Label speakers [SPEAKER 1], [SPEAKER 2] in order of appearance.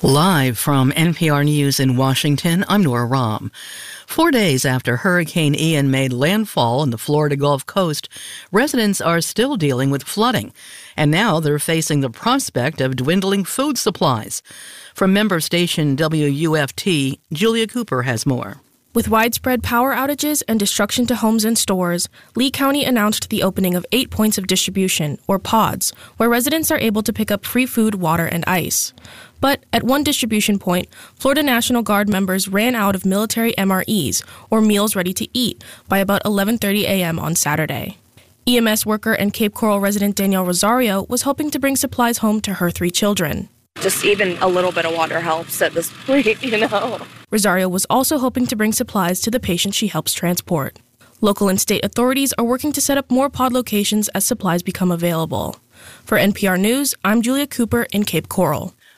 [SPEAKER 1] Live from NPR News in Washington, I'm Nora Raum. Four days after Hurricane Ian made landfall on the Florida Gulf Coast, residents are still dealing with flooding, and now they're facing the prospect of dwindling food supplies. From member station WUFT, Julia Cooper has more.
[SPEAKER 2] With widespread power outages and destruction to homes and stores, Lee County announced the opening of eight points of distribution, or pods, where residents are able to pick up free food, water, and ice. But at one distribution point, Florida National Guard members ran out of military MREs, or meals ready to eat, by about 11:30 a.m. on Saturday. EMS worker and Cape Coral resident Danielle Rosario was hoping to bring supplies home to her three children.
[SPEAKER 3] Just even a little bit of water helps at this point, you know.
[SPEAKER 2] Rosario was also hoping to bring supplies to the patients she helps transport. Local and state authorities are working to set up more pod locations as supplies become available. For NPR News, I'm Julia Cooper in Cape Coral.